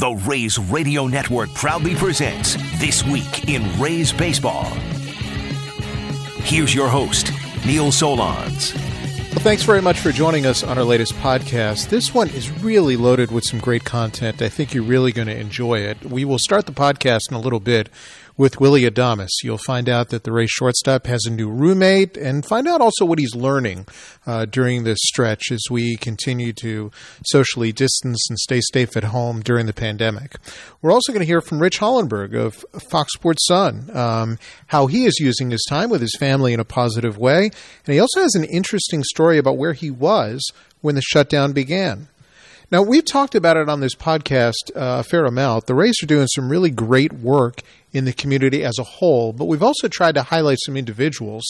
The Rays Radio Network proudly presents This Week in Rays Baseball. Here's your host, Neil Solondz. Well, thanks very much for joining us on our latest podcast. This one is really loaded with some great content. I think you're really going to enjoy it. We will start the podcast in a little bit with Willie Adames. You'll find out that the Rays shortstop has a new roommate and find out also what he's learning uh, during this stretch as we continue to socially distance and stay safe at home during the pandemic. We're also going to hear from Rich Hollenberg of Fox Sports Sun, um, how he is using his time with his family in a positive way. And he also has an interesting story about where he was when the shutdown began. Now, we've talked about it on this podcast uh, a fair amount. The Rays are doing some really great work in the community as a whole, but we've also tried to highlight some individuals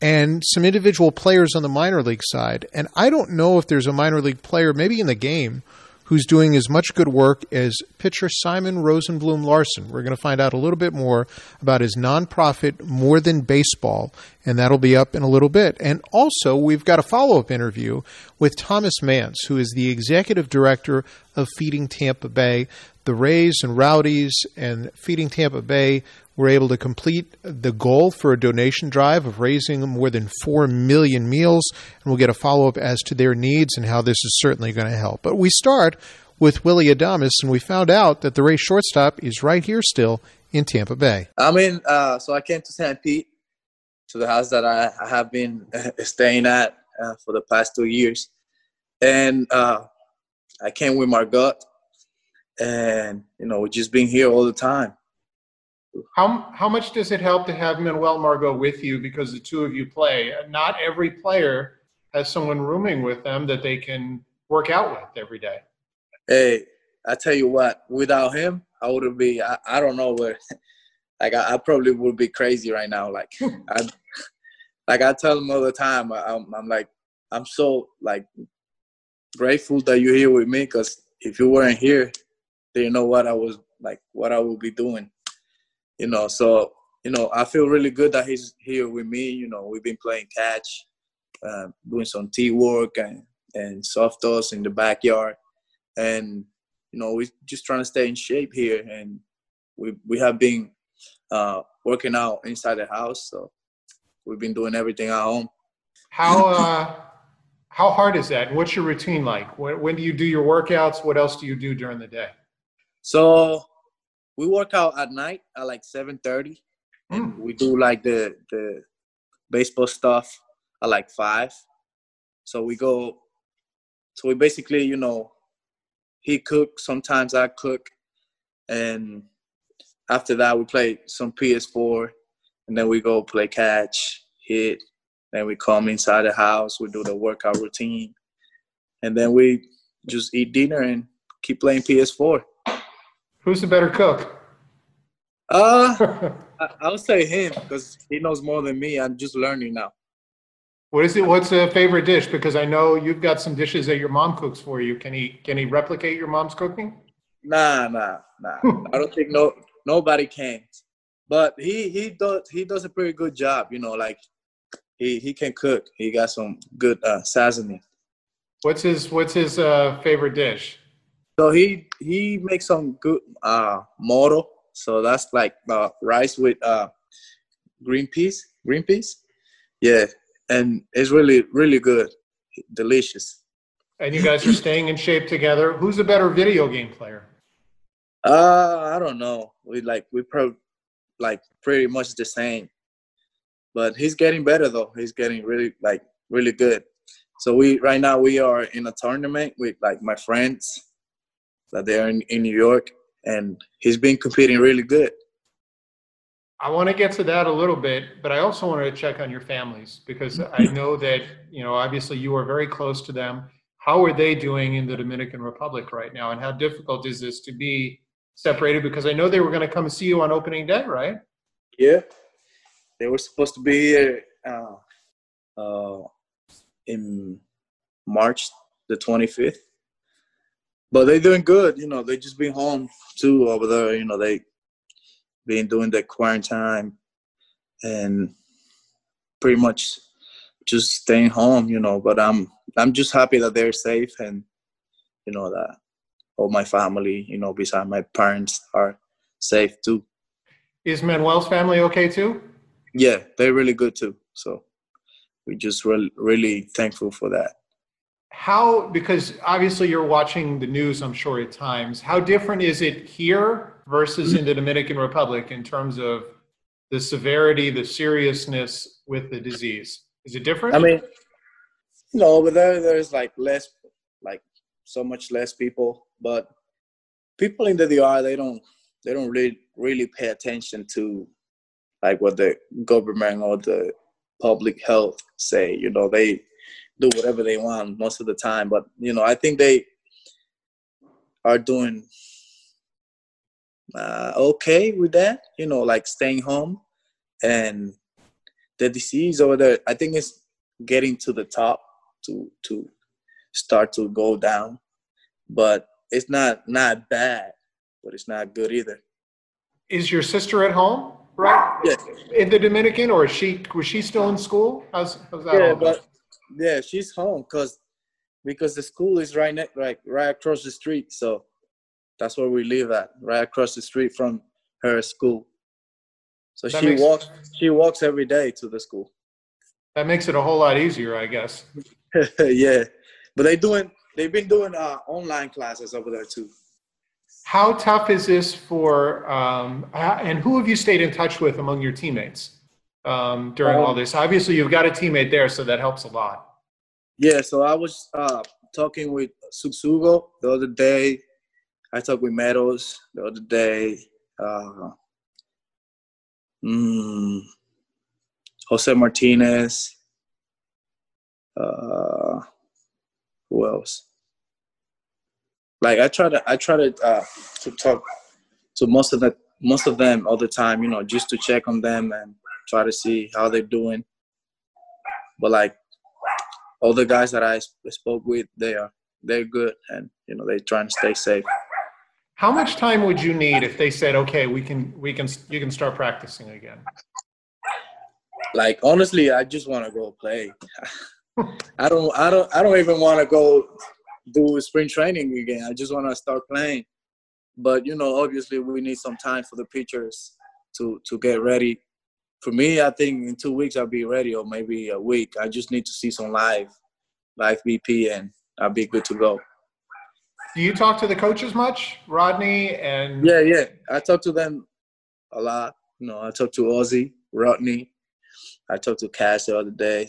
and some individual players on the minor league side. And I don't know if there's a minor league player, maybe in the game, who's doing as much good work as pitcher Simon Rosenblum Larson. We're going to find out a little bit more about his nonprofit More Than Baseball, and that'll be up in a little bit. And also, we've got a follow up interview with Thomas Mantz, who is the executive director of Feeding Tampa Bay. The Rays and Rowdies and Feeding Tampa Bay were able to complete the goal for a donation drive of raising more than 4 million meals. And we'll get a follow up as to their needs and how this is certainly going to help. But we start with Willie Adames, and we found out that the Rays shortstop is right here still in Tampa Bay. I mean, uh, so I came to St. Pete, to the house that I, I have been staying at uh, for the past two years. And uh, I came with Margot, and, you know, just being here all the time. How how much does it help to have Manuel Margot with you because the two of you play? Not every player has someone rooming with them that they can work out with every day. Hey, I tell you what, without him, I would be I, I don't know where like I, I, probably would be crazy right now. Like I like I tell him all the time, I, I'm, I'm like I'm so like grateful that you're here with me because if you weren't here, you know what I was like what I would be doing you know, so you know, I feel really good that he's here with me. You know, we've been playing catch, uh, doing some tee work and and soft toss in the backyard, and you know, we're just trying to stay in shape here, and we we have been uh, working out inside the house, so we've been doing everything at home. How uh, how hard is that? What's your routine like? When do you do your workouts? What else do you do during the day? So we work out at night at like 7.30 and mm. we do like the the baseball stuff at like 5 so we go so we basically you know he cooks sometimes i cook and after that we play some ps4 and then we go play catch hit then we come inside the house we do the workout routine and then we just eat dinner and keep playing ps4 Who's the better cook? Uh, I, I would say him because he knows more than me. I'm just learning now. What is it? What's a favorite dish? Because I know you've got some dishes that your mom cooks for you. Can he can he replicate your mom's cooking? Nah, nah, nah. I don't think no nobody can. But he he does he does a pretty good job. You know, like he he can cook. He got some good uh, seasoning. What's his What's his uh, favorite dish? So he he makes some good uh moro. So that's like uh, rice with uh green peas. Green peas, yeah, and it's really really good, delicious. And you guys are staying in shape together. Who's a better video game player? Uh, I don't know. We like we pro like pretty much the same, but he's getting better though. He's getting really like really good. So we right now we are in a tournament with like my friends that they're in, in New York, and he's been competing really good. I want to get to that a little bit, but I also wanted to check on your families because I know that, you know, obviously you are very close to them. How are they doing in the Dominican Republic right now? And how difficult is this to be separated? Because I know they were going to come and see you on opening day, right? Yeah. They were supposed to be here uh, uh, in March the 25th but they're doing good. You know, they just been home too over there. You know, they been doing the quarantine and pretty much just staying home. You know, but I'm I'm just happy that they're safe and you know that all my family, you know, beside my parents, are safe too. Is Manuel's family okay too? Yeah, they're really good too. So we just really, really thankful for that. How, because obviously you're watching the news, I'm sure at times. How different is it here versus in the Dominican Republic in terms of the severity, the seriousness with the disease? Is it different? I mean, no, over there there's like less, like so much less people, but people in the DR they don't they don't really really pay attention to like what the government or the public health say. You know, they do whatever they want most of the time, but you know, I think they are doing uh, okay with that. You know, like staying home and the disease over there. I think it's getting to the top to to start to go down, but it's not not bad, but it's not good either. Is your sister at home? Right. Yeah. In the Dominican, or is she was she still in school? How's, how's that? Yeah, all but yeah, she's home because because the school is right next, like right across the street. So that's where we live at, right across the street from her school. So That she walks she walks every day to the school. that makes it a whole lot easier, I guess. yeah, but they doing they've been doing uh, online classes over there too. How tough is this for? Um, and who have you stayed in touch with among your teammates um, during all Um, this? Obviously, you've got a teammate there, so that helps a lot. Yeah, so I was uh, talking with Tsutsugo the other day. I talked with Meadows the other day. Uh, mm, Jose Martinez. Uh, who else? Like I try to, I try to uh, to talk to most of the most of them all the time. You know, just to check on them and try to see how they're doing. But like all the guys that I spoke with, they are they're good, and you know they're trying to stay safe. How much time would you need if they said, "Okay, we can, we can, you can start practicing again"? Like honestly, I just want to go play. I don't, I don't, I don't even want to go do spring training again. I just want to start playing. But you know, obviously, we need some time for the pitchers to to get ready. For me, I think in two weeks I'll be ready, or maybe a week. I just need to see some live, live BP, and I'll be good to go. Do you talk to the coaches much, Rodney? And Yeah, yeah. I talk to them a lot. You know, I talk to Ozzie, Rodney. I talked to Cash the other day.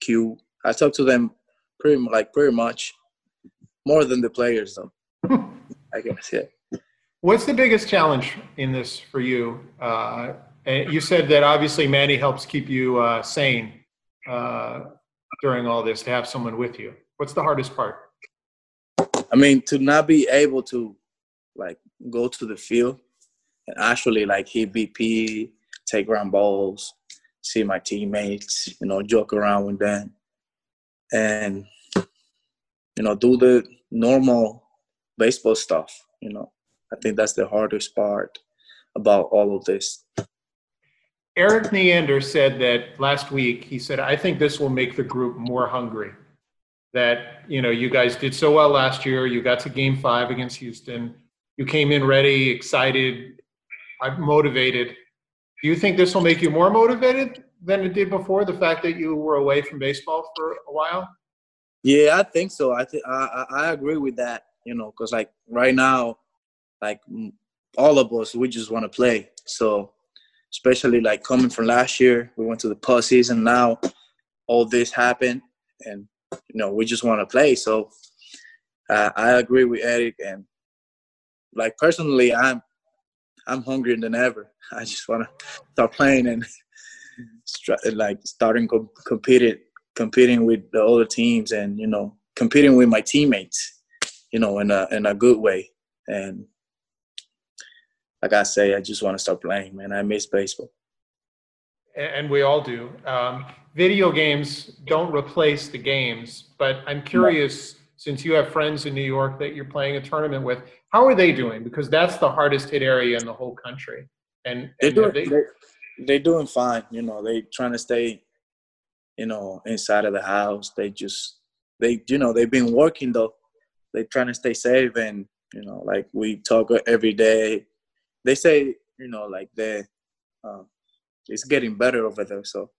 Q. I talked to them pretty like pretty much more than the players though. I guess yeah. What's the biggest challenge in this for you? Uh, and you said that obviously Manny helps keep you uh, sane uh, during all this to have someone with you. What's the hardest part? I mean, to not be able to like go to the field and actually like hit BP, take ground balls, see my teammates, you know, joke around with them, and you know, do the normal baseball stuff. You know, I think that's the hardest part about all of this. Erik Neander said that last week. He said, "I think this will make the group more hungry. That you know, you guys did so well last year. You got to Game Five against Houston. You came in ready, excited, motivated. Do you think this will make you more motivated than it did before? The fact that you were away from baseball for a while. Yeah, I think so. I think I, I agree with that. You know, because like right now, like all of us, we just want to play. So, especially like coming from last year, we went to the postseason. Now, all this happened, and you know, we just want to play. So, uh, I agree with Erik, and like personally, I'm I'm hungrier than ever. I just want to start playing and like starting com- competing competing with the other teams and you know competing with my teammates you know in a in a good way and like i say i just want to start playing man i miss baseball and we all do. Um, video games don't replace the games, but I'm curious since you have friends in New York that you're playing a tournament with, how are they doing? Because that's the hardest hit area in the whole country. And, they're doing they, they're doing fine you know they trying to stay you know inside of the house they just they you know they've been working though They're trying to stay safe and you know like we talk every day. They say you know like they uh, it's getting better over there. So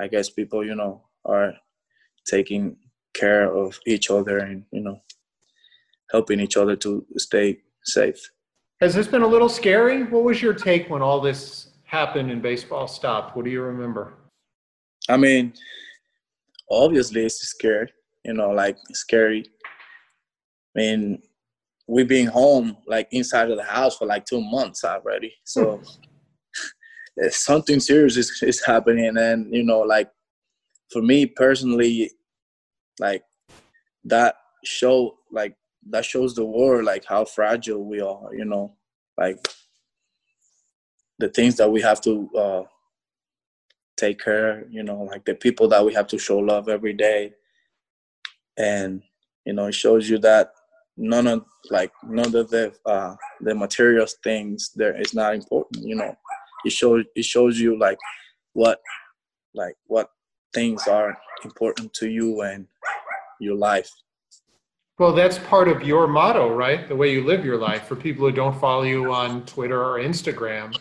I guess people you know are taking care of each other and you know helping each other to stay safe. Has this been a little scary? What was your take when all this happened and baseball stopped? What do you remember? I mean, obviously it's scary. You know, like scary. I mean, we being home like inside of the house for like two months already. So hmm. something serious is, is happening, and you know, like for me personally, like that show like that shows the world like how fragile we are you know like the things that we have to uh take care you know like the people that we have to show love every day and you know it shows you that none of like none of the uh the material things there is not important you know it shows it shows you like what like what things are important to you and your life. Well, that's part of your motto, right? The way you live your life. For people who don't follow you on Twitter or Instagram,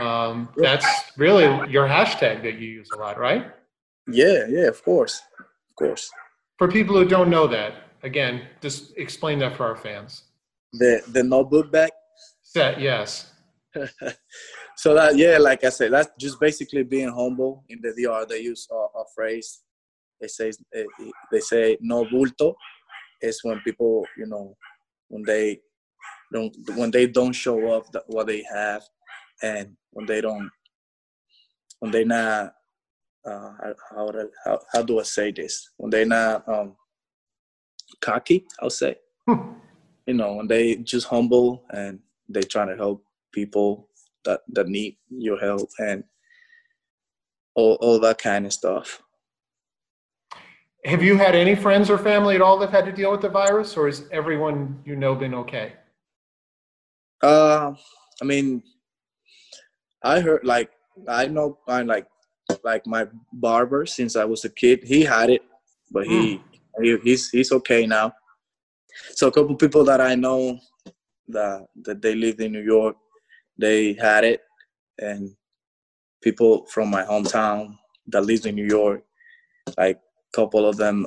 um, that's really your hashtag that you use a lot, right? Yeah, yeah, of course, of course. For people who don't know that, again, just explain that for our fans. The the notebook bag. Set, yes. so that yeah, like I said, that's just basically being humble. In the DR, they use a, a phrase they say they say no bulto is when people you know when they don't when they don't show up what they have and when they don't when they not uh, how, how how do I say this when they not um, cocky I'll say hmm. you know and they just humble and they trying to help people that that need your help and all all that kind of stuff have you had any friends or family at all that had to deal with the virus, or has everyone you know been okay? Uh, I mean, I heard like I know I like like my barber since I was a kid. He had it, but he, mm. He he's he's okay now. So a couple people that I know that that they lived in New York, they had it, and people from my hometown that lives in New York, like a couple of them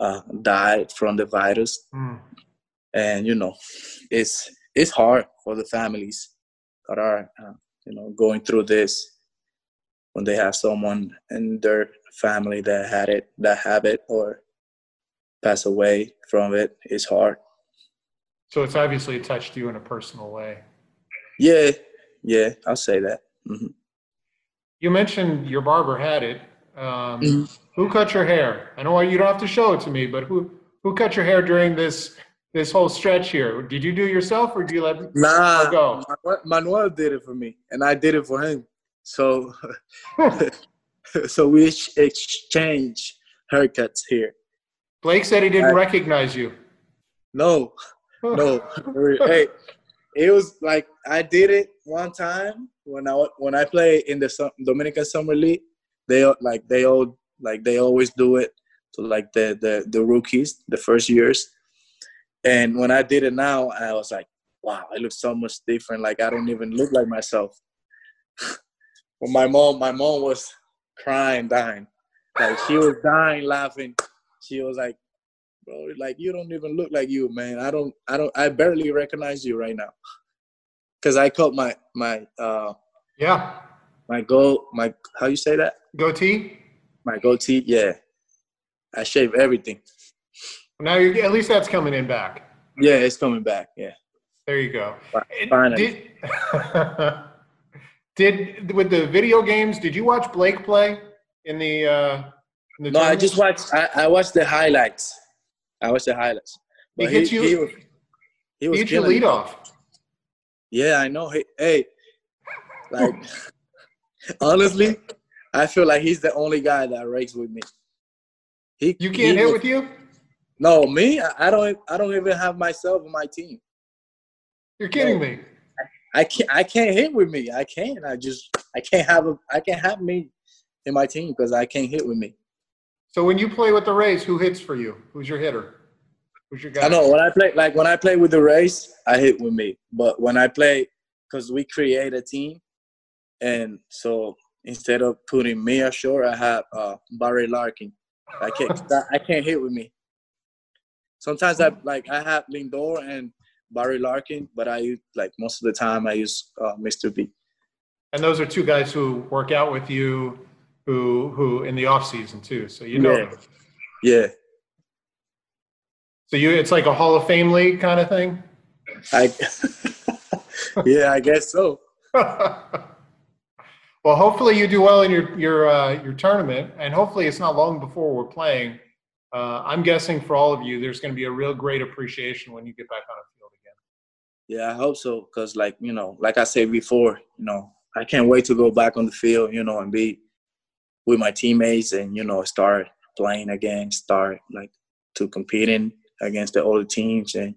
uh, died from the virus, mm. and you know, it's it's hard for the families that are uh, you know going through this when they have someone in their family that had it, that have it, or pass away from it. It's hard. So it's obviously touched you in a personal way. Yeah, yeah, I'll say that. Mm-hmm. You mentioned your barber had it. Um, mm-hmm. Who cut your hair? I know you don't have to show it to me, but who who cut your hair during this this whole stretch here? Did you do it yourself or do you let nah, go? Manuel did it for me, and I did it for him. So so we exchange haircuts here. Blake said he didn't I, recognize you. No, no. hey, it was like I did it one time when I when I played in the Dominican Summer League. They like they all like they always do it to like the the the rookies the first years. And when i did it now i was like wow i look so much different. Like i don't even look like myself. When my mom my mom was crying dying. Like she was dying laughing she was like bro like you don't even look like you man i don't i don't i barely recognize you right now because i cut my my uh yeah my go my how you say that Goatee? My goatee, yeah. I shave everything. Now you at least that's coming in back. Yeah, it's coming back. Yeah. There you go. Finally. Did, did with the video games? Did you watch Blake play in the? Uh, no, I just watched. I, I watched the highlights. I watched the highlights. But he hit you. He, was, he was he hit you lead off. Yeah, I know. Hey, hey like honestly, I feel like he's the only guy that rakes with me. He you can't he hit was, with you. No, me. I, don't. I don't even have myself on my team. You're kidding no, me. I, I can't. I can't hit with me. I can't. I just. I can't have a. I can't have me in my team because I can't hit with me. So when you play with the Rays, who hits for you? Who's your hitter? Who's your guy? I know when I play like when I play with the Rays, I hit with me. But when I play, because we create a team, and so instead of putting me ashore, I have uh, Barry Larkin. I can't I can't hit with me. Sometimes I like I have Lindor and Barry Larkin, but I use like most of the time I use uh, Mr. B. And those are two guys who work out with you, who who in the off season too. So you know. Yeah. yeah. So you, it's like a Hall of Fame league kind of thing. I, yeah, I guess so. well, hopefully you do well in your your uh, your tournament, and hopefully it's not long before we're playing. Uh, I'm guessing for all of you, there's going to be a real great appreciation when you get back on the field again. Yeah, I hope so. Cause like you know, like I said before, you know, I can't wait to go back on the field, you know, and be with my teammates and you know start playing again, start like to competing against the other teams, and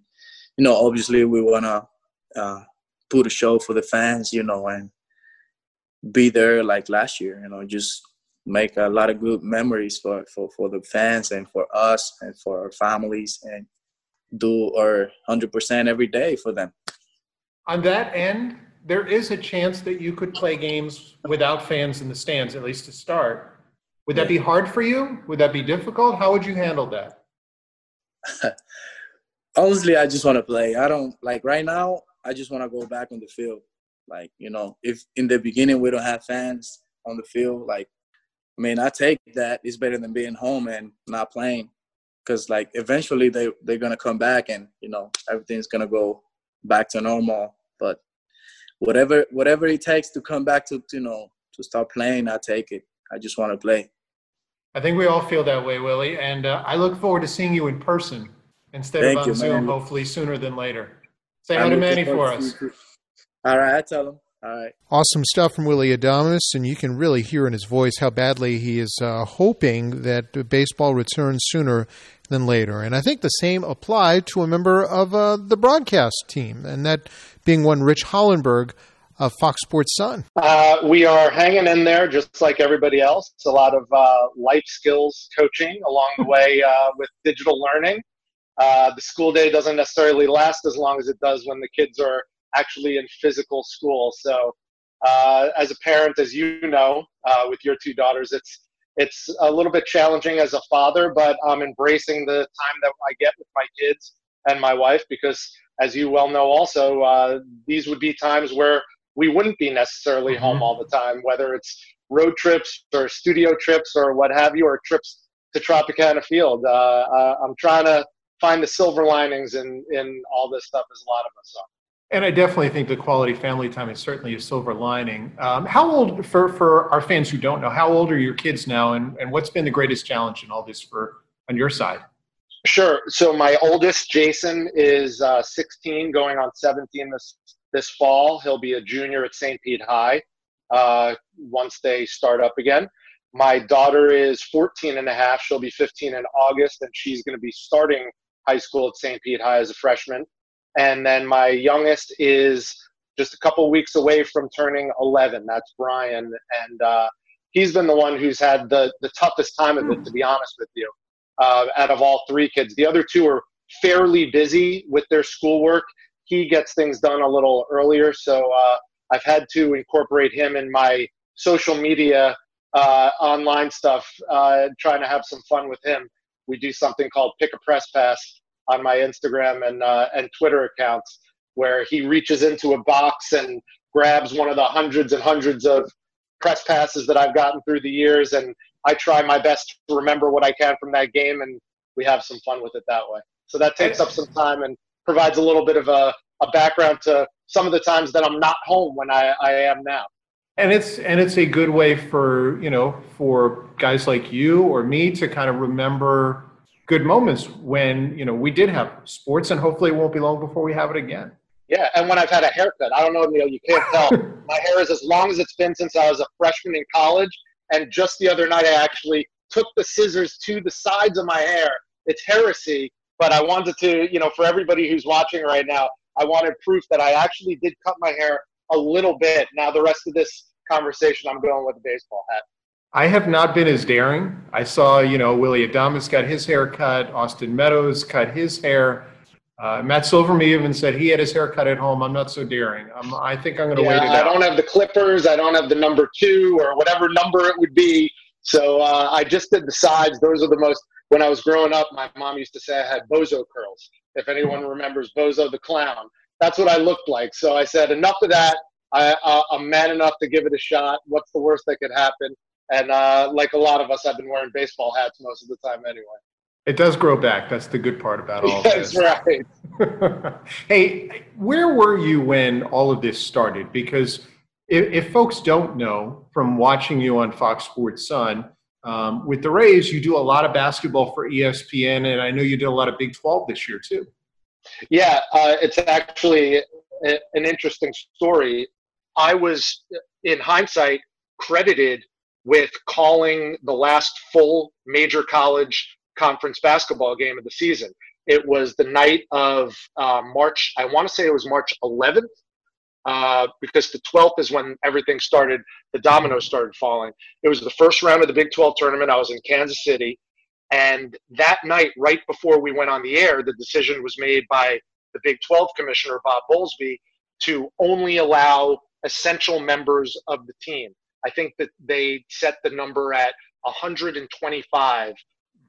you know, obviously we wanna uh, put a show for the fans, you know, and be there like last year, you know, just make a lot of good memories for, for, for the fans and for us and for our families and do our 100% every day for them. On that end, there is a chance that you could play games without fans in the stands, at least to start. Would that be hard for you? Would that be difficult? How would you handle that? Honestly, I just want to play. I don't like right now. I just want to go back on the field. Like you know, if in the beginning we don't have fans on the field, like I mean, I take that. It's better than being home and not playing, because like eventually they they're gonna come back and you know everything's gonna go back to normal. But whatever whatever it takes to come back to you know to start playing, I take it. I just want to play. I think we all feel that way, Willie, and uh, I look forward to seeing you in person instead Thank of on you, Zoom, man. hopefully sooner than later. Say hi I'm to Manny for us. All right, I tell him. All right. Awesome stuff from Willie Adames, and you can really hear in his voice how badly he is uh, hoping that baseball returns sooner than later. And I think the same applied to a member of uh, the broadcast team, and that being one Rich Hollenberg of Fox Sports Sun. Uh, we are hanging in there just like everybody else. It's a lot of uh, life skills coaching along the way uh, with digital learning. Uh, the school day doesn't necessarily last as long as it does when the kids are actually in physical school. So, uh, as a parent, as you know, uh, with your two daughters, it's it's a little bit challenging as a father, but I'm embracing the time that I get with my kids and my wife because, as you well know, also uh, these would be times where we wouldn't be necessarily home Mhm. all the time, whether it's road trips or studio trips or what have you, or trips to Tropicana Field. Uh, uh, I'm trying to find the silver linings in in all this stuff, as a lot of us are. And I definitely think the quality family time is certainly a silver lining. Um, how old, for, for our fans who don't know, how old are your kids now, and, and what's been the greatest challenge in all this for on your side? Sure. So my oldest, Jason, is uh, 16, going on 17 this this fall. He'll be a junior at St. Pete High uh, once they start up again. My daughter is 14 and a half. She'll be 15 in August, and she's going to be starting high school at St. Pete High as a freshman. And then my youngest is just a couple weeks away from turning 11. That's Brian, and uh, he's been the one who's had the the toughest time of it, to be honest with you uh, out of all three kids. The other two are fairly busy with their schoolwork. He gets things done a little earlier, so uh, I've had to incorporate him in my social media uh, online stuff, uh, trying to have some fun with him. We do something called Pick a Press Pass on my Instagram and uh, and Twitter accounts, where he reaches into a box and grabs one of the hundreds and hundreds of press passes that I've gotten through the years, and I try my best to remember what I can from that game, and we have some fun with it that way. So that takes up some time and provides a little bit of a, a background to some of the times that I'm not home when I, I am now. And it's and it's a good way for you know for guys like you or me to kind of remember good moments when you know we did have sports, and hopefully it won't be long before we have it again. Yeah, and when I've had a haircut, I don't know, Neil, you can't tell. My hair is as long as it's been since I was a freshman in college. And just the other night, I actually took the scissors to the sides of my hair. It's heresy, but I wanted to, you know, for everybody who's watching right now, I wanted proof that I actually did cut my hair a little bit. Now, the rest of this conversation, I'm going with a baseball hat. I have not been as daring. I saw, you know, Willie Adames got his hair cut. Austin Meadows cut his hair. Uh, Matt Silverman even said he had his hair cut at home. I'm not so daring. I'm, i think I'm going to yeah, wait it I out. I don't have the clippers. I don't have the number two or whatever number it would be. So uh, I just did the sides. Those are the most. When I was growing up, my mom used to say I had bozo curls. If anyone remembers Bozo the clown, that's what I looked like. So I said, enough of that. I, uh, I'm man enough to give it a shot. What's the worst that could happen? And uh, like a lot of us, I've been wearing baseball hats most of the time anyway. It does grow back. That's the good part about all That's this. That's right. hey, where were you when all of this started? Because if, if, folks don't know from watching you on Fox Sports Sun, um, with the Rays, you do a lot of basketball for ESPN, and I know you did a lot of Big 12 this year too. Yeah, uh, it's actually a, an interesting story. I was, in hindsight, credited with calling the last full major college conference basketball game of the season. It was the night of uh, March, I want to say it was March 11th, uh, because the 12th is when everything started, the dominoes started falling. It was the first round of the Big 12 tournament. I was in Kansas City. And that night, right before we went on the air, the decision was made by the Big 12 commissioner, Bob Bowlesby, to only allow essential members of the team. I think that they set the number at 125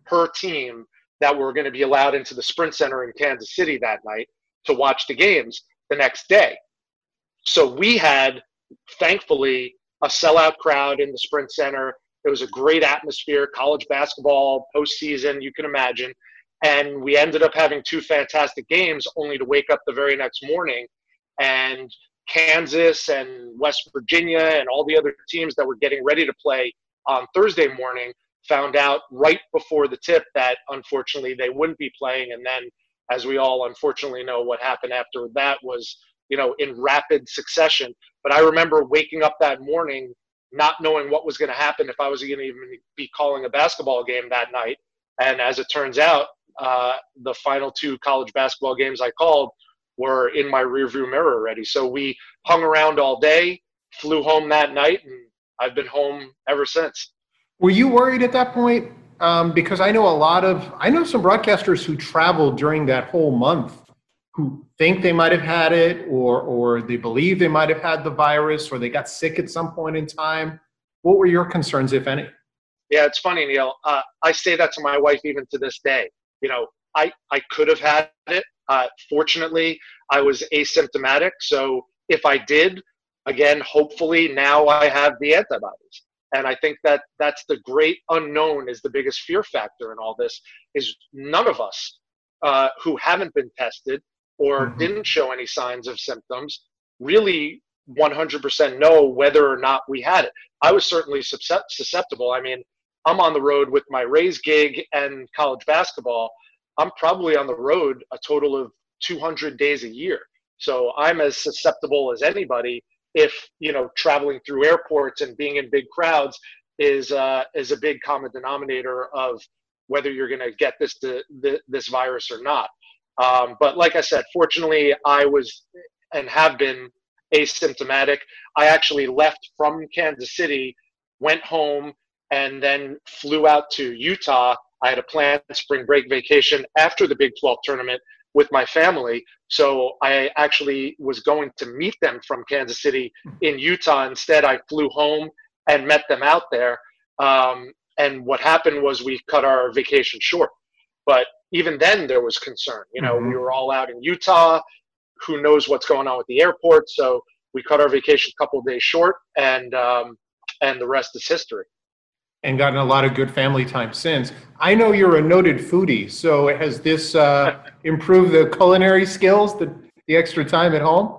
per team that were going to be allowed into the Sprint Center in Kansas City that night to watch the games the next day. So we had, thankfully, a sellout crowd in the Sprint Center. It was a great atmosphere, college basketball, postseason, you can imagine. And we ended up having two fantastic games only to wake up the very next morning and Kansas and West Virginia and all the other teams that were getting ready to play on Thursday morning found out right before the tip that unfortunately they wouldn't be playing. And then, as we all unfortunately know, what happened after that was, you know, in rapid succession. But I remember waking up that morning not knowing what was going to happen if I was going to even be calling a basketball game that night. And as it turns out, uh, the final two college basketball games I called were in my rearview mirror already. So we hung around all day, flew home that night, and I've been home ever since. Were you worried at that point? Um, because I know a lot of, I know some broadcasters who traveled during that whole month who think they might have had it or, or they believe they might have had the virus or they got sick at some point in time. What were your concerns, if any? Yeah, it's funny, Neil. Uh, I say that to my wife even to this day. You know, I, I could have had it. Uh, fortunately, I was asymptomatic. So if I did, again, hopefully now I have the antibodies. And I think that that's the great unknown is the biggest fear factor in all this is none of us uh, who haven't been tested or mm-hmm. didn't show any signs of symptoms really 100% know whether or not we had it. I was certainly susceptible. I mean, I'm on the road with my Rays gig and college basketball. I'm probably on the road a total of 200 days a year. So I'm as susceptible as anybody if, you know, traveling through airports and being in big crowds is uh, is a big common denominator of whether you're going to get this to, this virus or not. Um, but like I said, fortunately, I was and have been asymptomatic. I actually left from Kansas City, went home, and then flew out to Utah. I had a planned spring break vacation after the Big 12 tournament with my family. So I actually was going to meet them from Kansas City in Utah. Instead, I flew home and met them out there. Um, and what happened was we cut our vacation short. But even then, there was concern. You know, mm-hmm. we were all out in Utah. Who knows what's going on with the airport? So we cut our vacation a couple of days short, and um, and the rest is history. And gotten a lot of good family time since. I know you're a noted foodie, so has this uh, improved the culinary skills, the the extra time at home?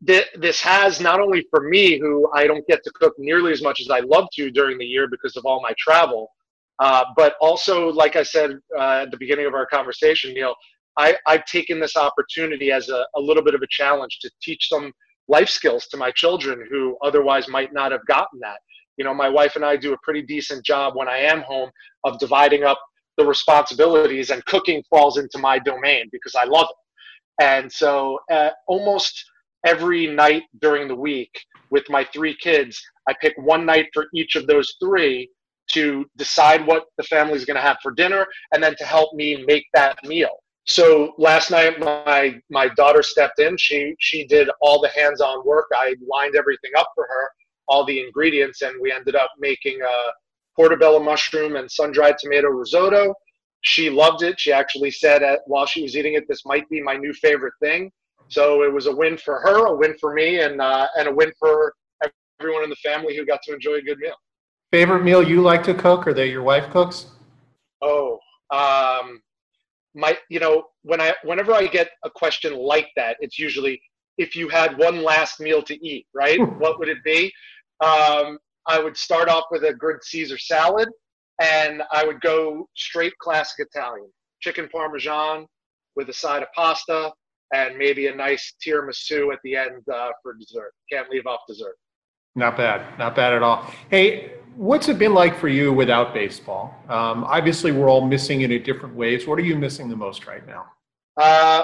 This has not only for me, who I don't get to cook nearly as much as I love to during the year because of all my travel, uh, but also, like I said uh, at the beginning of our conversation, Neil, I, have taken this opportunity as a, a, little bit of a challenge to teach some life skills to my children who otherwise might not have gotten that. You know, my wife and I do a pretty decent job when I am home of dividing up the responsibilities, and cooking falls into my domain because I love it. And so, uh, almost every night during the week with my three kids, I pick one night for each of those three to decide what the family's going to have for dinner and then to help me make that meal. So last night my my daughter stepped in. She she did all the hands-on work. I lined everything up for her, all the ingredients and we ended up making a portobello mushroom and sun-dried tomato risotto. She loved it. She actually said at, while she was eating it, this might be my new favorite thing. So it was a win for her, a win for me, and uh, and a win for everyone in the family who got to enjoy a good meal. Favorite meal you like to cook, or that your wife cooks? Oh, um, my, you know, when I, whenever I get a question like that, it's usually if you had one last meal to eat, right? what would it be? Um, I would start off with a good Caesar salad, and I would go straight classic Italian, chicken parmesan with a side of pasta, and maybe a nice tiramisu at the end uh, for dessert. Can't leave off dessert. Not bad. Not bad at all. Hey, what's it been like for you without baseball? Um, obviously, we're all missing it in different ways. What are you missing the most right now? Uh,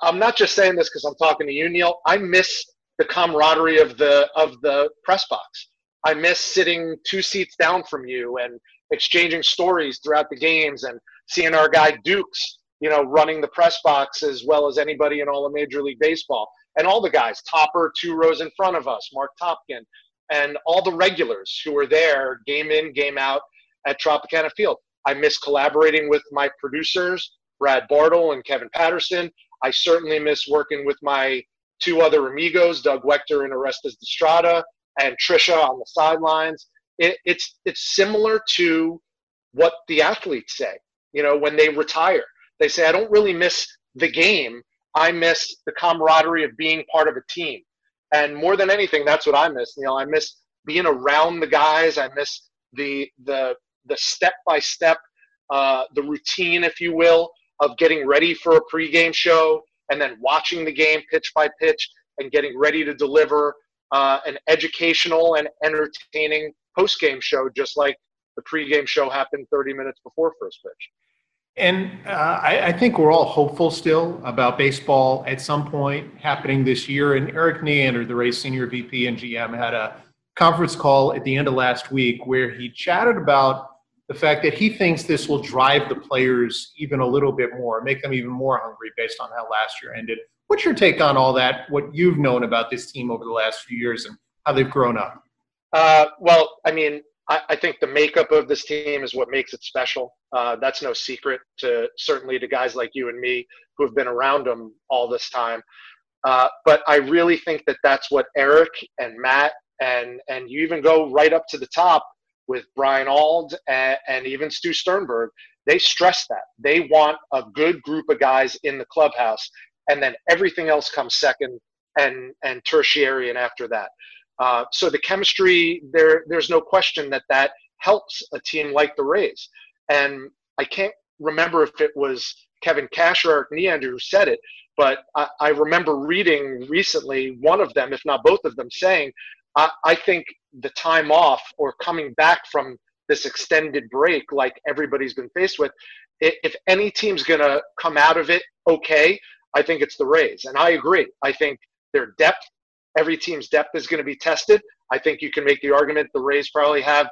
I'm not just saying this because I'm talking to you, Neil. I miss the camaraderie of the of the press box. I miss sitting two seats down from you and exchanging stories throughout the games and seeing our guy Dukes, you know, running the press box as well as anybody in all of Major League Baseball and all the guys, Topper two rows in front of us, Marc Topkin, and all the regulars who were there game in, game out at Tropicana Field. I miss collaborating with my producers, Brad Bartle and Kevin Patterson. I certainly miss working with my two other amigos, Doug Waechter and Orestes Destrade, and Tricia on the sidelines. It, it's it's similar to what the athletes say. You know, when they retire, they say, "I don't really miss the game. I miss the camaraderie of being part of a team. And more than anything, that's what I miss. You know, I miss being around the guys. I miss the the the step by step, the routine, if you will, of getting ready for a pregame show and then watching the game pitch by pitch and getting ready to deliver uh, an educational and entertaining postgame show, just like the pregame show happened 30 minutes before first pitch. And uh, I, I, think we're all hopeful still about baseball at some point happening this year. And Erik Neander, the Rays senior VP and GM, had a conference call at the end of last week where he chatted about the fact that he thinks this will drive the players even a little bit more, make them even more hungry based on how last year ended. What's your take on all that, what you've known about this team over the last few years and how they've grown up? Uh, well, I mean, I, I, think the makeup of this team is what makes it special. Uh, that's no secret to certainly to guys like you and me who have been around them all this time. Uh, but I really think that that's what Erik and Matt and and you even go right up to the top with Brian Auld and, and even Stu Sternberg. They stress that they want a good group of guys in the clubhouse, and then everything else comes second and and tertiary and after that. Uh, so the chemistry there, there's no question that that helps a team like the Rays. And I can't remember if it was Kevin Cash or Erik Neander who said it, but I, I, remember reading recently one of them, if not both of them, saying, I, I think the time off or coming back from this extended break, like everybody's been faced with, if any team's going to come out of it okay, I think it's the Rays. And I agree. I think their depth every team's depth is going to be tested. I think you can make the argument the Rays probably have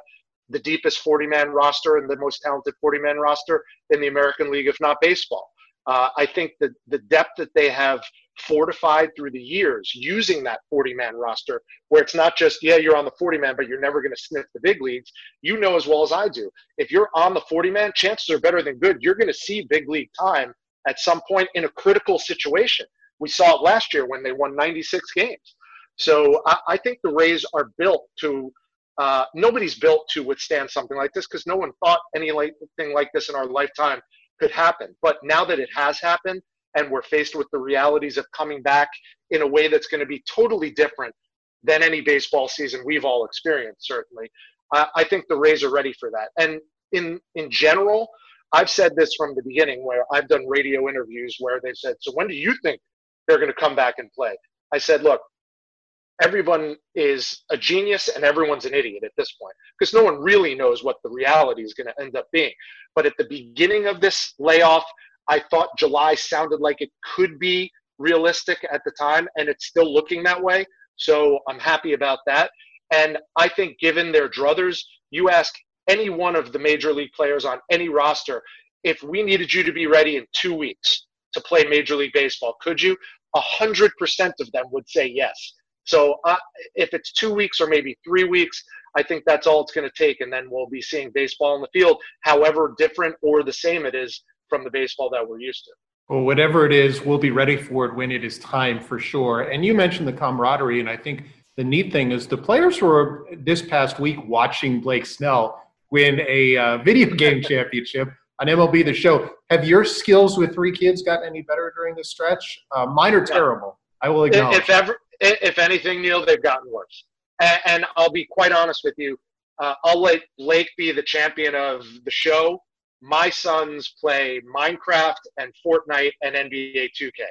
the deepest 40 man roster and the most talented 40 man roster in the American League, if not baseball. Uh, I think that the depth that they have fortified through the years using that 40 man roster, where it's not just, yeah, you're on the 40 man, but you're never going to sniff the big leagues. You know as well as I do. If you're on the 40 man, chances are better than good. You're going to see big league time at some point in a critical situation. We saw it last year when they won 96 games. So I, I think the Rays are built to. Uh, nobody's built to withstand something like this because no one thought anything like this in our lifetime could happen. But now that it has happened, and we're faced with the realities of coming back in a way that's going to be totally different than any baseball season we've all experienced. Certainly, uh, I think the Rays are ready for that. And in in general, I've said this from the beginning, where I've done radio interviews where they've said, "So when do you think they're going to come back and play?" I said, "Look, everyone is a genius and everyone's an idiot at this point because no one really knows what the reality is going to end up being. But at the beginning of this layoff, I thought July sounded like it could be realistic at the time, and it's still looking that way. So I'm happy about that. And I think, given their druthers, you ask any one of the major league players on any roster, if we needed you to be ready in two weeks to play Major League Baseball, could you? A hundred percent of them would say yes. So uh, if it's two weeks or maybe three weeks, I think that's all it's going to take, and then we'll be seeing baseball in the field, however different or the same it is from the baseball that we're used to. Well, whatever it is, we'll be ready for it when it is time for sure. And you mentioned the camaraderie, and I think the neat thing is the players were this past week watching Blake Snell win a uh, video game championship on MLB The Show. Have your skills with three kids gotten any better during this stretch? Uh, mine are terrible. I will acknowledge. If ever, if anything, Neil, they've gotten worse. And, and I'll be quite honest with you. Uh, I'll let Blake be the champion of the show. My sons play Minecraft and Fortnite and NBA 2K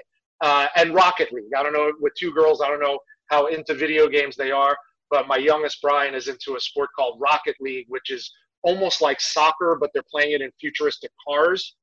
uh, and Rocket League. I don't know with two girls. I don't know how into video games they are, but my youngest Brian is into a sport called Rocket League, which is almost like soccer, but they're playing it in futuristic cars.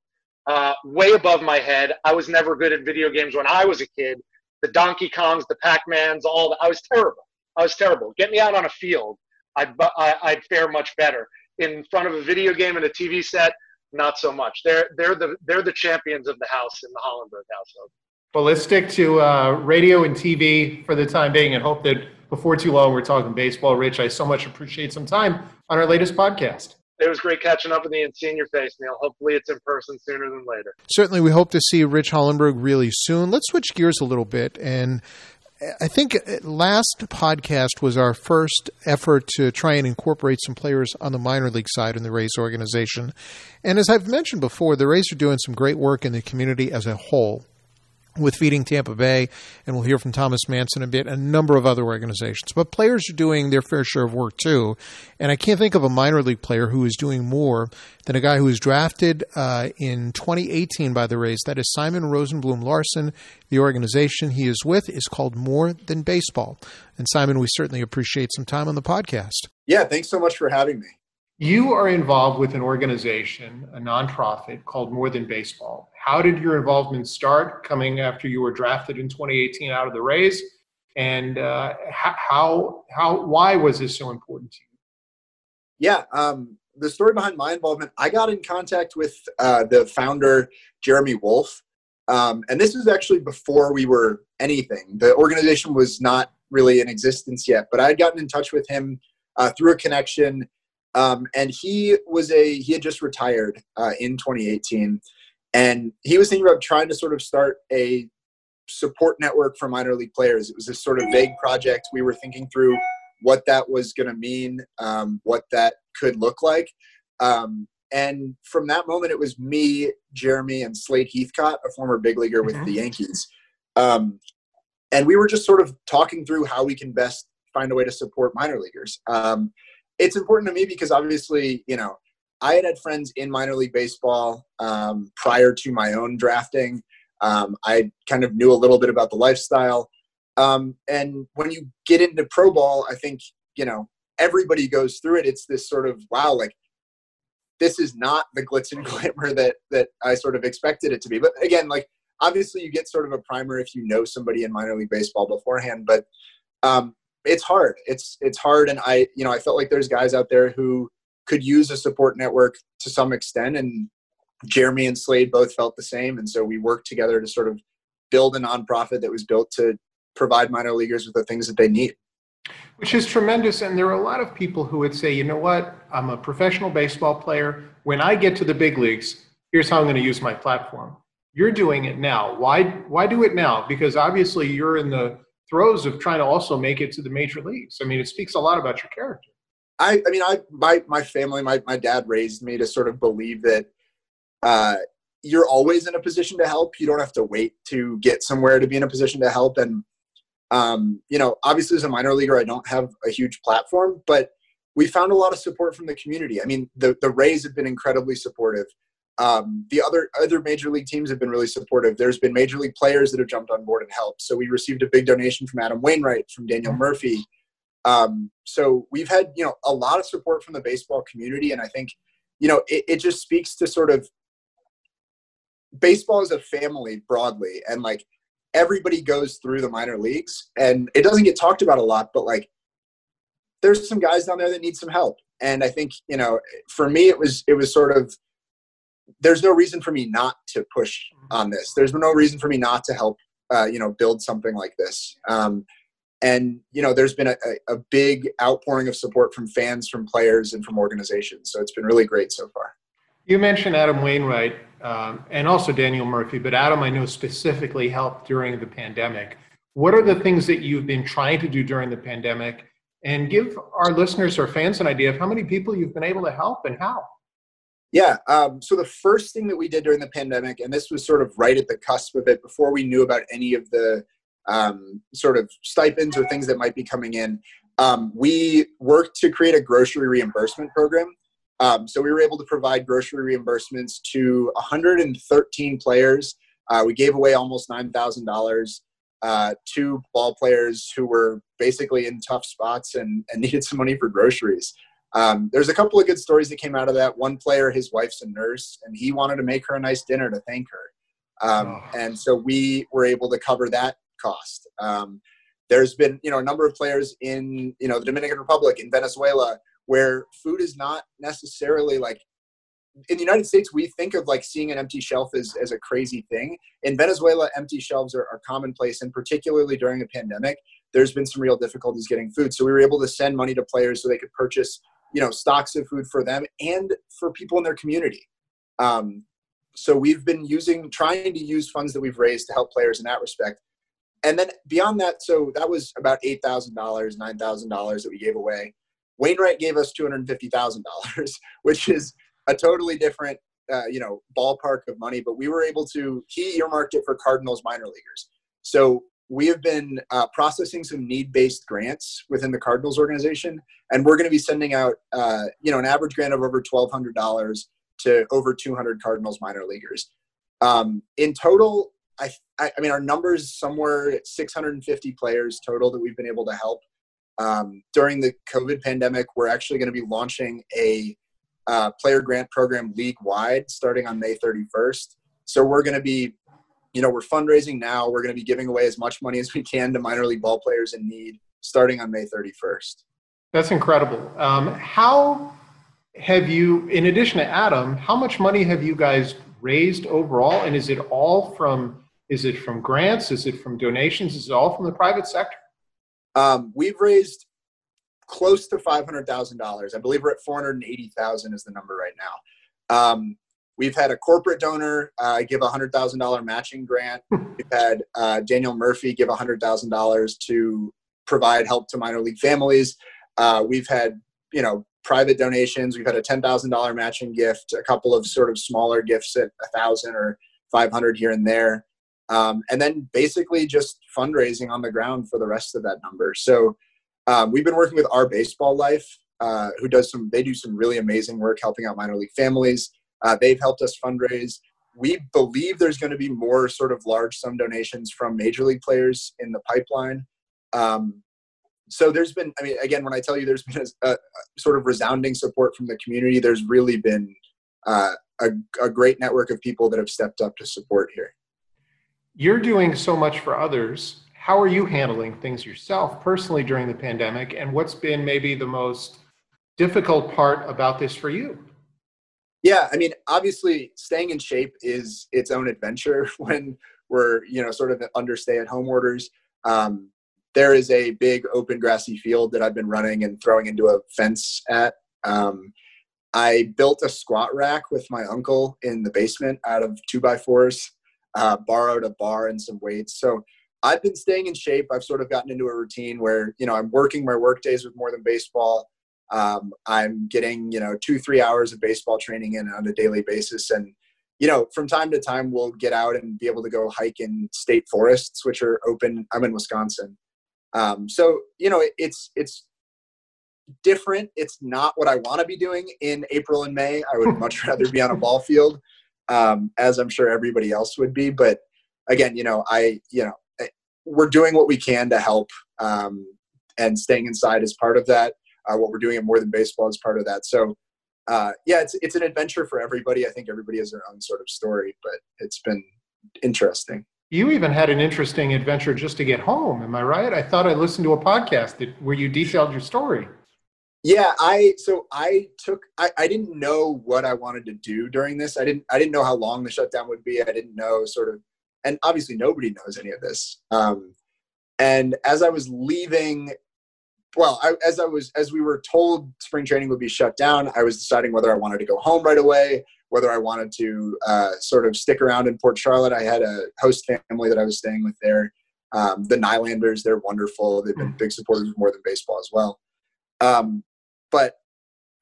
Uh, way above my head. I was never good at video games when I was a kid. The Donkey Kongs, the Pac Mans, all that. I was terrible. I was terrible. Get me out on a field, I'd, I, I'd fare much better. In front of a video game and a TV set, not so much. They're they're the they're the champions of the house in the Hollenberg household. Well, let's stick to uh, radio and TV for the time being, and hope that before too long we're talking baseball. Rich, I so much appreciate some time on our latest podcast. It was great catching up with you and seeing your face, Neil. Hopefully, it's in person sooner than later. Certainly, we hope to see Rich Hollenberg really soon. Let's switch gears a little bit and I think uh, last podcast was our first effort to try and incorporate some players on the minor league side in the Rays organization. And as I've mentioned before, the Rays are doing some great work in the community as a whole with Feeding Tampa Bay, and we'll hear from Thomas Mantz a bit, a number of other organizations. But players are doing their fair share of work too. And I can't think of a minor league player who is doing more than a guy who was drafted uh, in 2018 by the Rays. That is Simon Rosenblum Larson. The organization he is with is called More Than Baseball. And Simon, we certainly appreciate some time on the podcast. Yeah, thanks so much for having me. You are involved with an organization, a nonprofit called More Than Baseball. How did your involvement start coming after you were drafted in 2018 out of the Rays? And uh, how, how, why was this so important to you? Yeah, um, the story behind my involvement, I got in contact with uh, the founder, Jeremy Wolf. Um, and this was actually before we were anything. The organization was not really in existence yet, but I had gotten in touch with him uh, through a connection um, and he was a he had just retired uh, in 2018, and he was thinking about trying to sort of start a support network for minor league players. It was this sort of vague project. We were thinking through what that was going to mean, um, what that could look like. Um, and from that moment, it was me, Jeremy, and Slade Heathcott, a former big leaguer with mm-hmm. the Yankees. Um, and we were just sort of talking through how we can best find a way to support minor leaguers. Um, it's important to me because obviously, you know, I had had friends in minor league baseball um, prior to my own drafting. Um, I kind of knew a little bit about the lifestyle. Um, and when you get into pro ball, I think, you know, everybody goes through it. It's this sort of, wow, like, this is not the glitz and glamour that, that I sort of expected it to be. But again, like, obviously you get sort of a primer if you know somebody in minor league baseball beforehand. But um, it's hard. It's it's hard, and I you know I felt like there's guys out there who could use a support network to some extent, and Jeremy and Slade both felt the same, and so we worked together to sort of build a nonprofit that was built to provide minor leaguers with the things that they need. Which is tremendous, and there are a lot of people who would say, you know what, I'm a professional baseball player. When I get to the big leagues, here's how I'm going to use my platform. You're doing it now. Why? Why do it now? Because obviously you're in the throes of trying to also make it to the major leagues. I mean, it speaks a lot about your character. I, I mean, I, my, my family, my, my dad raised me to sort of believe that uh, you're always in a position to help. You don't have to wait to get somewhere to be in a position to help. And, um, you know, obviously as a minor leaguer, I don't have a huge platform, but we found a lot of support from the community. I mean, the, the Rays have been incredibly supportive. Um, the other other major league teams have been really supportive. There's been major league players that have jumped on board and helped. So we received a big donation from Adam Wainwright, from Daniel. Murphy. Um, so we've had you know a lot of support from the baseball community, and I think you know it, it just speaks to sort of baseball as a family broadly, and like everybody goes through the minor leagues, and it doesn't get talked about a lot, but like there's some guys down there that need some help and I think you know, for me, it was it was sort of there's no reason for me not to push on this. There's no reason for me not to help, uh, you know, build something like this. Um, and you know, there's been a, a big outpouring of support from fans, from players, and from organizations. So it's been really great so far. You mentioned Adam Wainwright um, and also Daniel Murphy, but Adam, I know specifically helped during the pandemic. What are the things that you've been trying to do during the pandemic? And give our listeners or fans an idea of how many people you've been able to help and how. Yeah. Um, so the first thing that we did during the pandemic, and this was sort of right at the cusp of it, before we knew about any of the um, sort of stipends or things that might be coming in, um, we worked to create a grocery reimbursement program. Um, so we were able to provide grocery reimbursements to 113 players. Uh, we gave away almost nine thousand uh, dollars to ball players who were basically in tough spots and, and needed some money for groceries. Um, there's a couple of good stories that came out of that. One player, his wife's a nurse, and he wanted to make her a nice dinner to thank her. Um, oh. And so we were able to cover that cost. Um, there's been, you know, a number of players in, you know, the Dominican Republic, in Venezuela, where food is not necessarily like in the United States, we think of like seeing an empty shelf as, as a crazy thing. In Venezuela, empty shelves are, are commonplace, and particularly during the pandemic, there's been some real difficulties getting food. So we were able to send money to players so they could purchase you know stocks of food for them and for people in their community. Um, so we've been using trying to use funds that we've raised to help players in that respect. And then beyond that so that was about $8000 $9000 that we gave away. Wainwright gave us $250000 which is a totally different uh, you know ballpark of money but we were able to he earmarked it for cardinals minor leaguers. So we have been uh, processing some need-based grants within the Cardinals organization, and we're going to be sending out, uh, you know, an average grant of over twelve hundred dollars to over two hundred Cardinals minor leaguers. Um, in total, I, I, mean, our numbers somewhere six hundred and fifty players total that we've been able to help. Um, during the COVID pandemic, we're actually going to be launching a uh, player grant program league wide starting on May 31st. So we're going to be you know, we're fundraising now. We're going to be giving away as much money as we can to minor league ball players in need starting on May 31st. That's incredible. Um, how have you, in addition to Adam, how much money have you guys raised overall? And is it all from, is it from grants? Is it from donations? Is it all from the private sector? Um, we've raised close to $500,000. I believe we're at 480,000 is the number right now. Um, We've had a corporate donor uh, give a hundred thousand dollar matching grant. We've had uh, Daniel Murphy give a hundred thousand dollars to provide help to minor league families. Uh, we've had you know private donations. We've had a ten thousand dollar matching gift, a couple of sort of smaller gifts at a thousand or five hundred here and there, um, and then basically just fundraising on the ground for the rest of that number. So um, we've been working with our baseball life, uh, who does some. They do some really amazing work helping out minor league families. Uh, they've helped us fundraise. We believe there's going to be more sort of large sum donations from major league players in the pipeline. Um, so there's been, I mean, again, when I tell you there's been a, a sort of resounding support from the community, there's really been uh, a, a great network of people that have stepped up to support here. You're doing so much for others. How are you handling things yourself personally during the pandemic? And what's been maybe the most difficult part about this for you? Yeah, I mean, obviously, staying in shape is its own adventure when we're you know sort of under stay-at-home orders. Um, there is a big open grassy field that I've been running and throwing into a fence at. Um, I built a squat rack with my uncle in the basement out of two by fours, uh, borrowed a bar and some weights. So I've been staying in shape. I've sort of gotten into a routine where you know I'm working my work days with more than baseball. Um, I'm getting, you know, two, three hours of baseball training in on a daily basis. And, you know, from time to time, we'll get out and be able to go hike in state forests, which are open. I'm in Wisconsin. Um, so, you know, it's, it's different. It's not what I want to be doing in April and May. I would much rather be on a ball field, um, as I'm sure everybody else would be. But again, you know, I, you know, eh, we're doing what we can to help um, and staying inside is part of that uh, what we're doing at More Than Baseball is part of that. So, uh, yeah, it's it's an adventure for everybody. I think everybody has their own sort of story, but it's been interesting. You even had an interesting adventure just to get home. Am I right? I thought I listened to a podcast that, where you detailed your story. Yeah, I so I took I, I didn't know what I wanted to do during this. I didn't I didn't know how long the shutdown would be. I didn't know sort of and obviously nobody knows any of this. Um, and as I was leaving, well, I, as I was as we were told spring training would be shut down, I was deciding whether I wanted to go home right away, whether I wanted to uh, sort of stick around in Port Charlotte. I had a host family that I was staying with there. Um, the Nylanders, they're wonderful. They've been hmm. big supporters of more than baseball as well. Um, but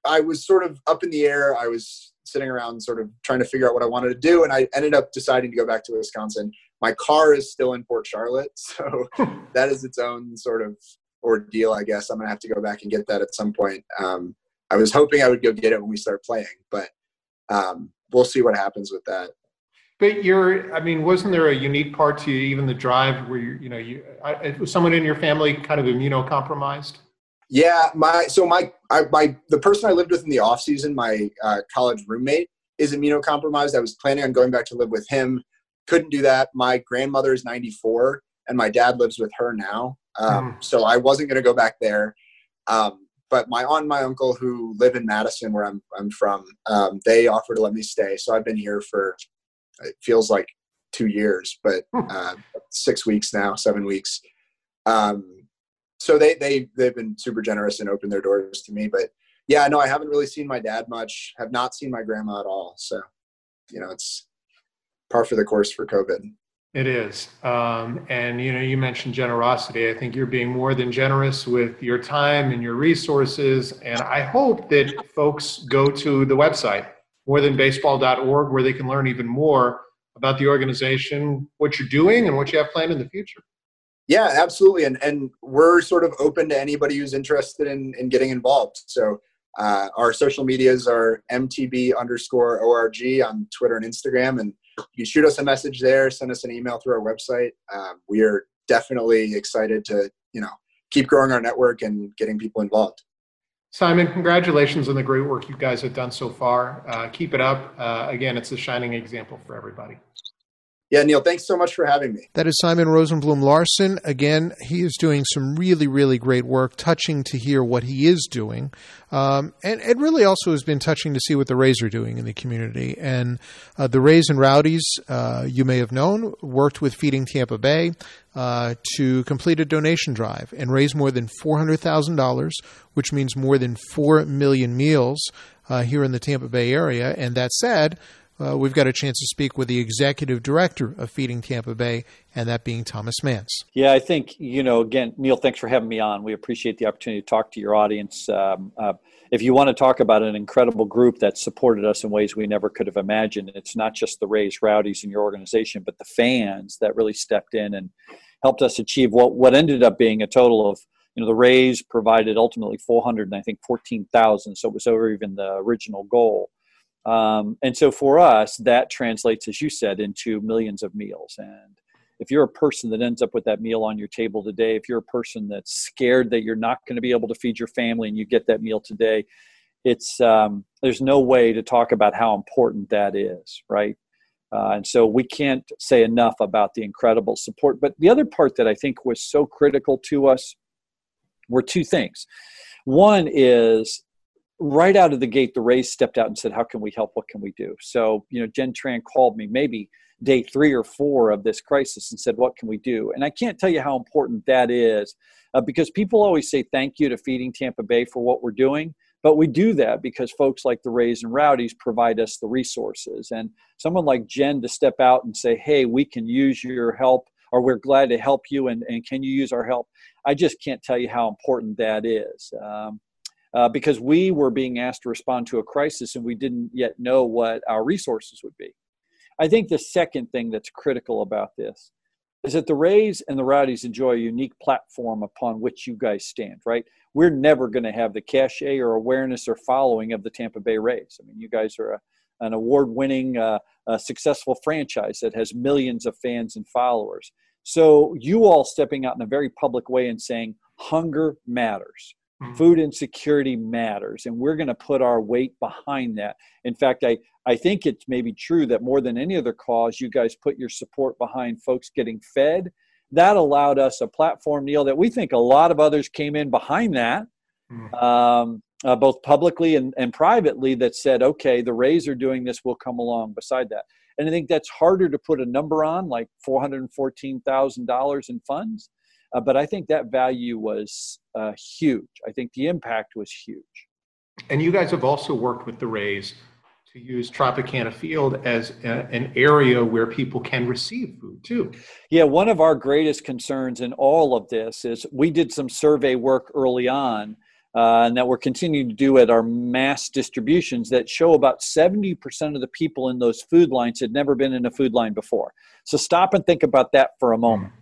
I was sort of up in the air. I was sitting around sort of trying to figure out what I wanted to do. And I ended up deciding to go back to Wisconsin. My car is still in Port Charlotte. So that is its own sort of ordeal, I guess. I'm going to have to go back and get that at some point. Um, I was hoping I would go get it when we start playing, but um, we'll see what happens with that. But you're, I mean, wasn't there a unique part to even the drive where you, you know, you, I, was someone in your family kind of immunocompromised? Yeah, my so my I, my the person I lived with in the off season, my uh, college roommate, is immunocompromised. I was planning on going back to live with him. Couldn't do that. My grandmother is 94, and my dad lives with her now. Um, mm. So I wasn't going to go back there. Um, but my aunt and my uncle, who live in Madison, where I'm I'm from, um, they offered to let me stay. So I've been here for it feels like two years, but hmm. uh, six weeks now, seven weeks. Um, so they they they've been super generous and opened their doors to me. But yeah, no, I haven't really seen my dad much. Have not seen my grandma at all. So you know, it's par for the course for COVID. It is, um, and you know, you mentioned generosity. I think you're being more than generous with your time and your resources. And I hope that folks go to the website morethanbaseball.org where they can learn even more about the organization, what you're doing, and what you have planned in the future. Yeah, absolutely. And and we're sort of open to anybody who's interested in in getting involved. So uh, our social medias are mtb underscore org on Twitter and Instagram, and you shoot us a message there, send us an email through our website. Um, we are definitely excited to you know keep growing our network and getting people involved. Simon, congratulations on the great work you guys have done so far. Uh, keep it up. Uh, again, it's a shining example for everybody. Yeah, Neil, thanks so much for having me. That is Simon Rosenblum Larson. Again, he is doing some really, really great work. Touching to hear what he is doing. Um, and it really also has been touching to see what the Rays are doing in the community. And uh, the Rays and Rowdies, uh, you may have known, worked with Feeding Tampa Bay uh, to complete a donation drive and raise more than $400,000, which means more than 4 million meals uh, here in the Tampa Bay area. And that said, uh, we've got a chance to speak with the executive director of Feeding Tampa Bay, and that being Thomas Mantz. Yeah, I think, you know, again, Neil, thanks for having me on. We appreciate the opportunity to talk to your audience. Um, uh, if you want to talk about an incredible group that supported us in ways we never could have imagined, it's not just the Rays Rowdies in your organization, but the fans that really stepped in and helped us achieve what, what ended up being a total of you know the Rays provided ultimately 400 and I think 14,000, so it was over even the original goal. Um, and so for us, that translates, as you said, into millions of meals. And if you're a person that ends up with that meal on your table today, if you're a person that's scared that you're not going to be able to feed your family and you get that meal today, it's um, there's no way to talk about how important that is, right? Uh, and so we can't say enough about the incredible support. But the other part that I think was so critical to us were two things. One is right out of the gate, the Rays stepped out and said, "How can we help? What can we do?" So, you know, Jen Tran called me maybe day three or four of this crisis and said, "What can we do?" And I can't tell you how important that is, uh, because people always say thank you to Feeding Tampa Bay for what we're doing. But we do that because folks like the Rays and Rowdies provide us the resources. And someone like Jen to step out and say, hey, we can use your help, or we're glad to help you, and, and can you use our help? I just can't tell you how important that is. Um, uh, because we were being asked to respond to a crisis and we didn't yet know what our resources would be. I think the second thing that's critical about this is that the Rays and the Rowdies enjoy a unique platform upon which you guys stand, right? We're never going to have the cachet or awareness or following of the Tampa Bay Rays. I mean, you guys are a, an award winning, uh, successful franchise that has millions of fans and followers. So, you all stepping out in a very public way and saying, hunger matters. Mm-hmm. Food insecurity matters, and we're going to put our weight behind that. In fact, I, I think it's maybe true that more than any other cause, you guys put your support behind folks getting fed. That allowed us a platform, Neil, that we think a lot of others came in behind that. Mm-hmm. Um, uh, both publicly and, and privately, that said, okay, the Rays are doing this, we'll come along beside that. And I think that's harder to put a number on, like $414,000 in funds. Uh, but I think that value was uh, huge. I think the impact was huge. And you guys have also worked with the Rays to use Tropicana Field as a, an area where people can receive food too. Yeah, one of our greatest concerns in all of this is we did some survey work early on. Uh, and that we're continuing to do at our mass distributions that show about 70% of the people in those food lines had never been in a food line before. So stop and think about that for a moment.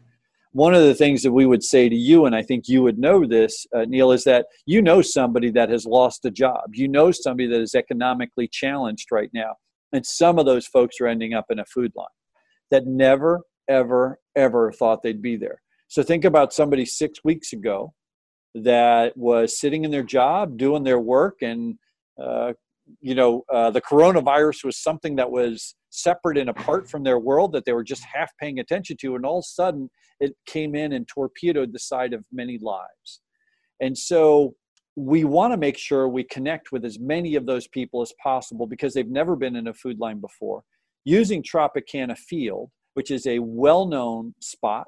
One of the things that we would say to you, and I think you would know this, uh, Neil, is that you know somebody that has lost a job. You know somebody that is economically challenged right now. And some of those folks are ending up in a food line that never, ever, ever thought they'd be there. So think about somebody six weeks ago that was sitting in their job, doing their work, and uh, you know uh, the coronavirus was something that was separate and apart from their world that they were just half paying attention to and all of a sudden it came in and torpedoed the side of many lives. And so we want to make sure we connect with as many of those people as possible because they've never been in a food line before. Using tropicana field which is a well-known spot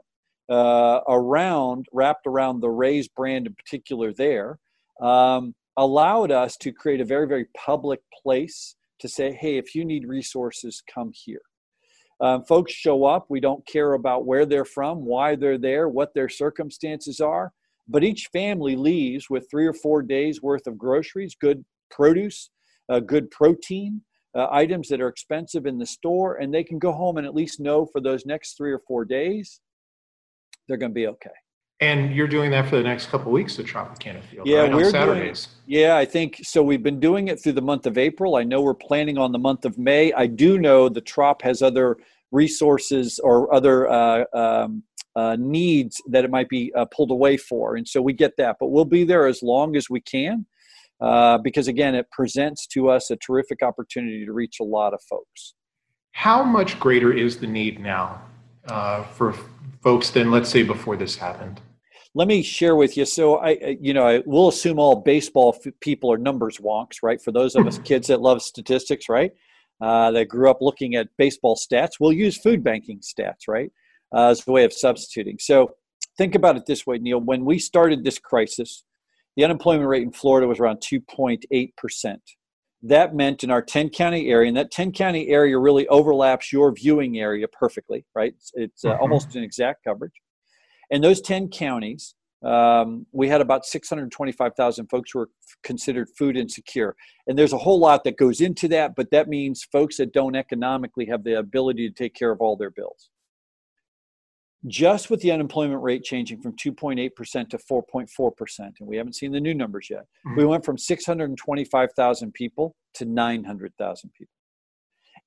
uh, around wrapped around the rays brand in particular there um, allowed us to create a very very public place to say, hey, if you need resources, come here. Um, folks show up. We don't care about where they're from, why they're there, what their circumstances are. But each family leaves with three or four days worth of groceries, good produce, uh, good protein, uh, items that are expensive in the store, and they can go home and at least know for those next three or four days they're going to be okay. And you're doing that for the next couple of weeks at Tropicana Field, yeah, right? we're on Saturdays. Doing, yeah, I think so. We've been doing it through the month of April. I know we're planning on the month of May. I do know the Trop has other resources or other uh, um, uh, needs that it might be uh, pulled away for, and so we get that. But we'll be there as long as we can, uh, because again, it presents to us a terrific opportunity to reach a lot of folks. How much greater is the need now uh, for folks than let's say before this happened? Let me share with you. So I, you know, I will assume all baseball f- people are numbers wonks, right? For those of us kids that love statistics, right? Uh, that grew up looking at baseball stats, we'll use food banking stats, right, uh, as a way of substituting. So think about it this way, Neil. When we started this crisis, the unemployment rate in Florida was around 2.8 percent. That meant in our 10 county area, and that 10 county area really overlaps your viewing area perfectly, right? It's, it's uh, mm-hmm. almost an exact coverage. In those 10 counties, um, we had about 625,000 folks who were considered food insecure. And there's a whole lot that goes into that, but that means folks that don't economically have the ability to take care of all their bills. Just with the unemployment rate changing from 2.8% to 4.4%, and we haven't seen the new numbers yet, mm-hmm. we went from 625,000 people to 900,000 people.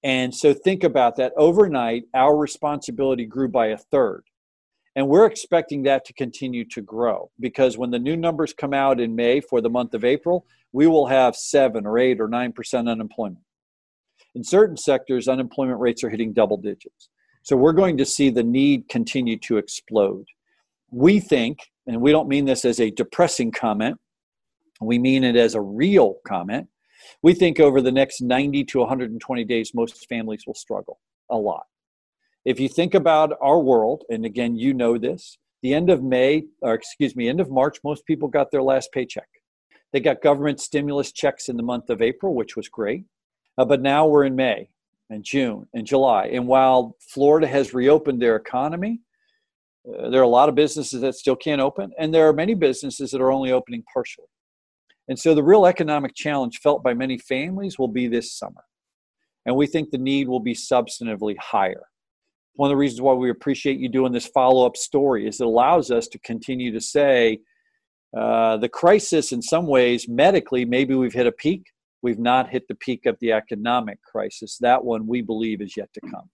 And so think about that. Overnight, our responsibility grew by a third. And we're expecting that to continue to grow because when the new numbers come out in May for the month of April, we will have seven or eight or nine percent unemployment. In certain sectors, unemployment rates are hitting double digits. So we're going to see the need continue to explode. We think, and we don't mean this as a depressing comment, we mean it as a real comment. We think over the next 90 to 120 days, most families will struggle a lot. If you think about our world, and again, you know this, the end of May, or excuse me, end of March, most people got their last paycheck. They got government stimulus checks in the month of April, which was great. Uh, but now we're in May and June and July. And while Florida has reopened their economy, uh, there are a lot of businesses that still can't open, and there are many businesses that are only opening partially. And so the real economic challenge felt by many families will be this summer. And we think the need will be substantively higher one of the reasons why we appreciate you doing this follow-up story is it allows us to continue to say uh, the crisis in some ways medically maybe we've hit a peak. We've not hit the peak of the economic crisis. That one we believe is yet to come.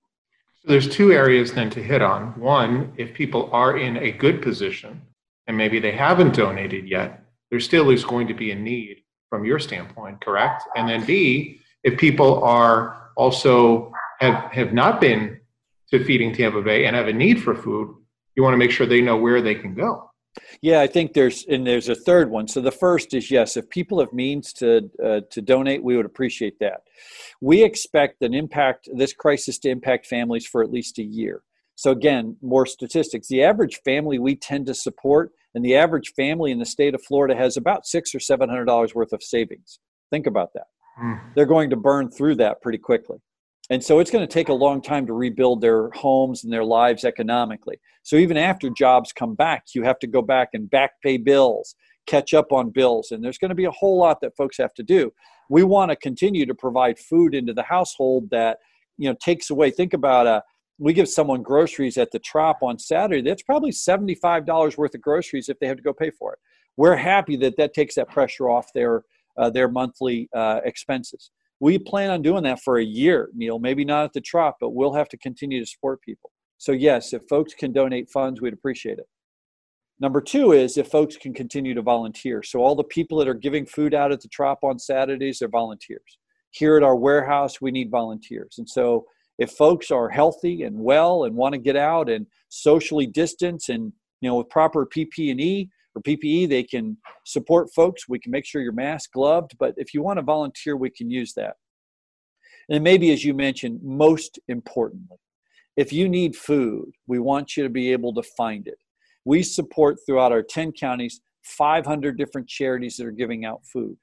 So there's two areas then to hit on. One if people are in a good position and maybe they haven't donated yet there still is going to be a need from your standpoint correct? And then b if people are also have have not been to feeding Tampa Bay and have a need for food, you want to make sure they know where they can go. Yeah, I think there's and there's a third one. So the first is yes, if people have means to uh, to donate, we would appreciate that. We expect an impact this crisis to impact families for at least a year. So again, more statistics. The average family we tend to support, and the average family in the state of Florida has about six or seven hundred dollars worth of savings. Think about that. Mm. They're going to burn through that pretty quickly. And so it's going to take a long time to rebuild their homes and their lives economically. So even after jobs come back, you have to go back and back pay bills, catch up on bills, and there's going to be a whole lot that folks have to do. We want to continue to provide food into the household that, you know, takes away. Think about a we give someone groceries at the Trop on Saturday. That's probably $75 worth of groceries if they have to go pay for it. We're happy that that takes that pressure off their uh, their monthly uh, expenses. We plan on doing that for a year, Neil. Maybe not at the Trop, but we'll have to continue to support people. So, yes, if folks can donate funds, we'd appreciate it. Number two is if folks can continue to volunteer. So, all the people that are giving food out at the Trop on Saturdays, they're volunteers. Here at our warehouse, we need volunteers. And so, if folks are healthy and well and want to get out and socially distance and you know with proper PPE, for PPE, they can support folks. We can make sure you're mask gloved, but if you want to volunteer, we can use that. And maybe, as you mentioned, most importantly, if you need food, we want you to be able to find it. We support throughout our 10 counties 500 different charities that are giving out food.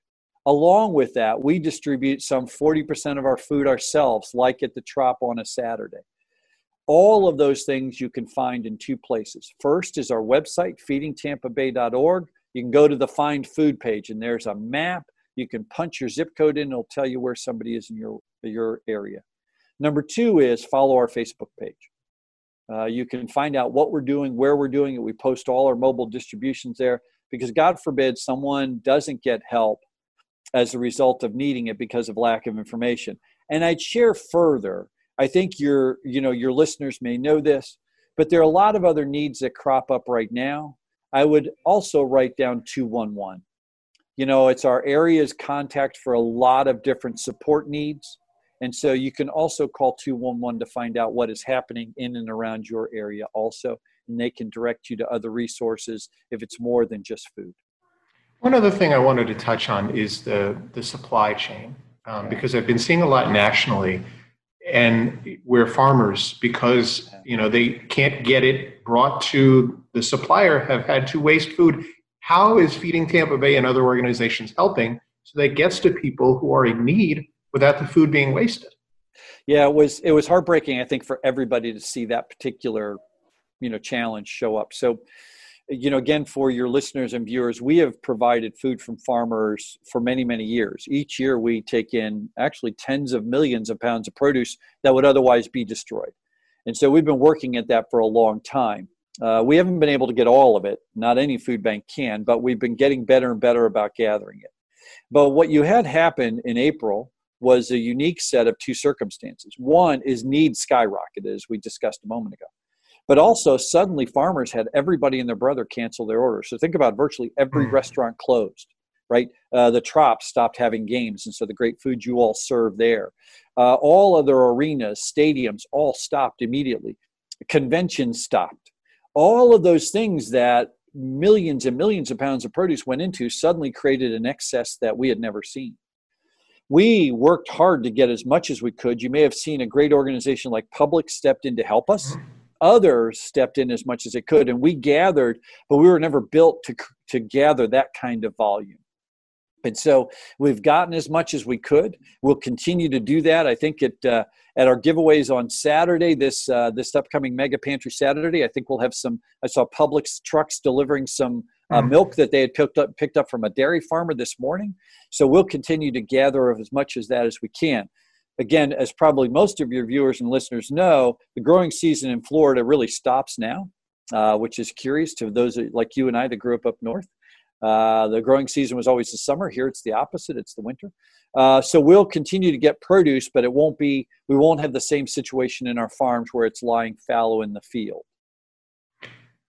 Along with that, we distribute some 40% of our food ourselves, like at the Trop on a Saturday. All of those things you can find in two places. First is our website, feedingtampabay.org. You can go to the Find Food page, and there's a map. You can punch your zip code in, it'll tell you where somebody is in your, your area. Number two is follow our Facebook page. Uh, you can find out what we're doing, where we're doing it. We post all our mobile distributions there because, God forbid, someone doesn't get help as a result of needing it because of lack of information. And I'd share further I think your you know your listeners may know this, but there are a lot of other needs that crop up right now. I would also write down 211. You know, it's our area's contact for a lot of different support needs. And so you can also call 211 to find out what is happening in and around your area also. And they can direct you to other resources if it's more than just food. One other thing I wanted to touch on is the, the supply chain, um, because I've been seeing a lot nationally and where farmers because you know they can't get it brought to the supplier have had to waste food. How is feeding tampa bay and other organizations helping so that gets to people who are in need without the food being wasted? Yeah it was it was heartbreaking i think for everybody to see that particular you know challenge show up. So you know, again, for your listeners and viewers, we have provided food from farmers for many, many years. Each year, we take in actually tens of millions of pounds of produce that would otherwise be destroyed. And so we've been working at that for a long time. Uh, we haven't been able to get all of it, not any food bank can, but we've been getting better and better about gathering it. But what you had happen in April was a unique set of two circumstances. One is need skyrocketed, as we discussed a moment ago. But also, suddenly farmers had everybody and their brother cancel their orders. So think about virtually every mm. restaurant closed, right? Uh, the Trop stopped having games, and so the great food you all serve there. Uh, all other arenas, stadiums, all stopped immediately. Conventions stopped. All of those things that millions and millions of pounds of produce went into suddenly created an excess that we had never seen we worked hard to get as much as we could. You may have seen a great organization like Publix stepped in to help us. Others stepped in as much as they could and we gathered but we were never built to to gather that kind of volume. And so we've gotten as much as we could. We'll continue to do that. I think at uh, at our giveaways on saturday this uh, this upcoming mega pantry saturday i think we'll have some i saw publix trucks delivering some uh, mm. milk that they had picked up picked up from a dairy farmer this morning. So we'll continue to gather as much as that as we can again, as probably most of your viewers and listeners know, the growing season in Florida really stops now, uh, which is curious to those like you and I that grew up up north. Uh, the growing season was always the summer. Here it's the opposite, it's the winter. Uh, so we'll continue to get produce, but it won't be, we won't have the same situation in our farms where it's lying fallow in the field.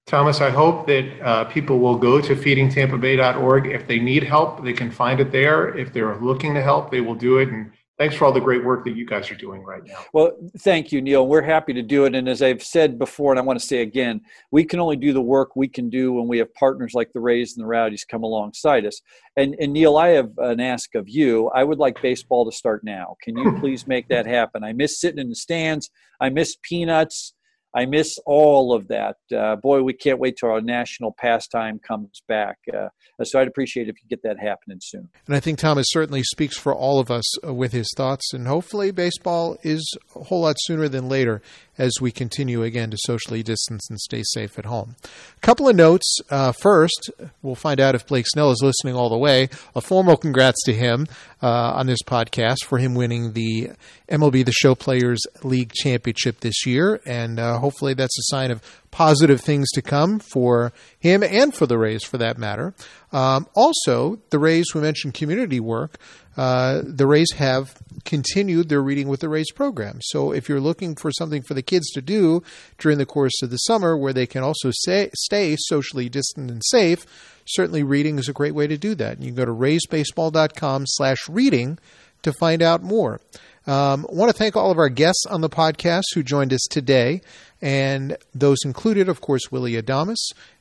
Thomas, I hope that uh, people will go to feedingtampabay.org. If they need help, they can find it there. If they're looking to help, they will do it. And thanks for all the great work that you guys are doing right now. Well, thank you, Neil. We're happy to do it. And as I've said before, and I want to say again, we can only do the work we can do when we have partners like the Rays and the Rowdies come alongside us. And, and Neil, I have an ask of you. I would like baseball to start now. Can you please make that happen? I miss sitting in the stands. I miss peanuts. I miss all of that. Uh, boy, we can't wait till our national pastime comes back. Uh, so I'd appreciate if you get that happening soon. And I think Thomas certainly speaks for all of us uh, with his thoughts. And hopefully, baseball is a whole lot sooner than later as we continue again to socially distance and stay safe at home. A couple of notes. Uh, first, we'll find out if Blake Snell is listening all the way. A formal congrats to him uh, on this podcast for him winning the MLB The Show Players League Championship this year. And uh, hopefully, that's a sign of positive things to come for him and for the Rays for that matter. Um, also, the Rays, we mentioned community work. Uh, the Rays have continued their Reading with the Rays program. So if you're looking for something for the kids to do during the course of the summer where they can also say, stay socially distant and safe, certainly reading is a great way to do that. You can go to raysbaseball.com slash reading to find out more. Um, I want to thank all of our guests on the podcast who joined us today, and those included, of course, Willy Adames,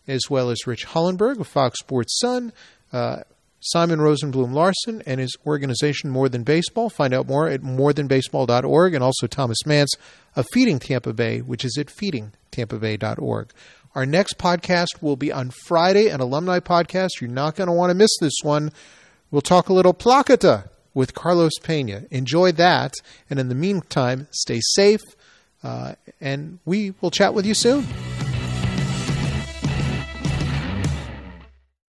as well as Rich Hollenberg of Fox Sports Sun, uh, Simon Rosenblum Larson and his organization More Than Baseball. Find out more at morethanbaseball.org and also Thomas Mantz of Feeding Tampa Bay, which is at feedingtampabay.org. Our next podcast will be on Friday, an alumni podcast. You're not going to want to miss this one. We'll talk a little placata with Carlos Pena. Enjoy that. And in the meantime, stay safe. Uh, and we will chat with you soon.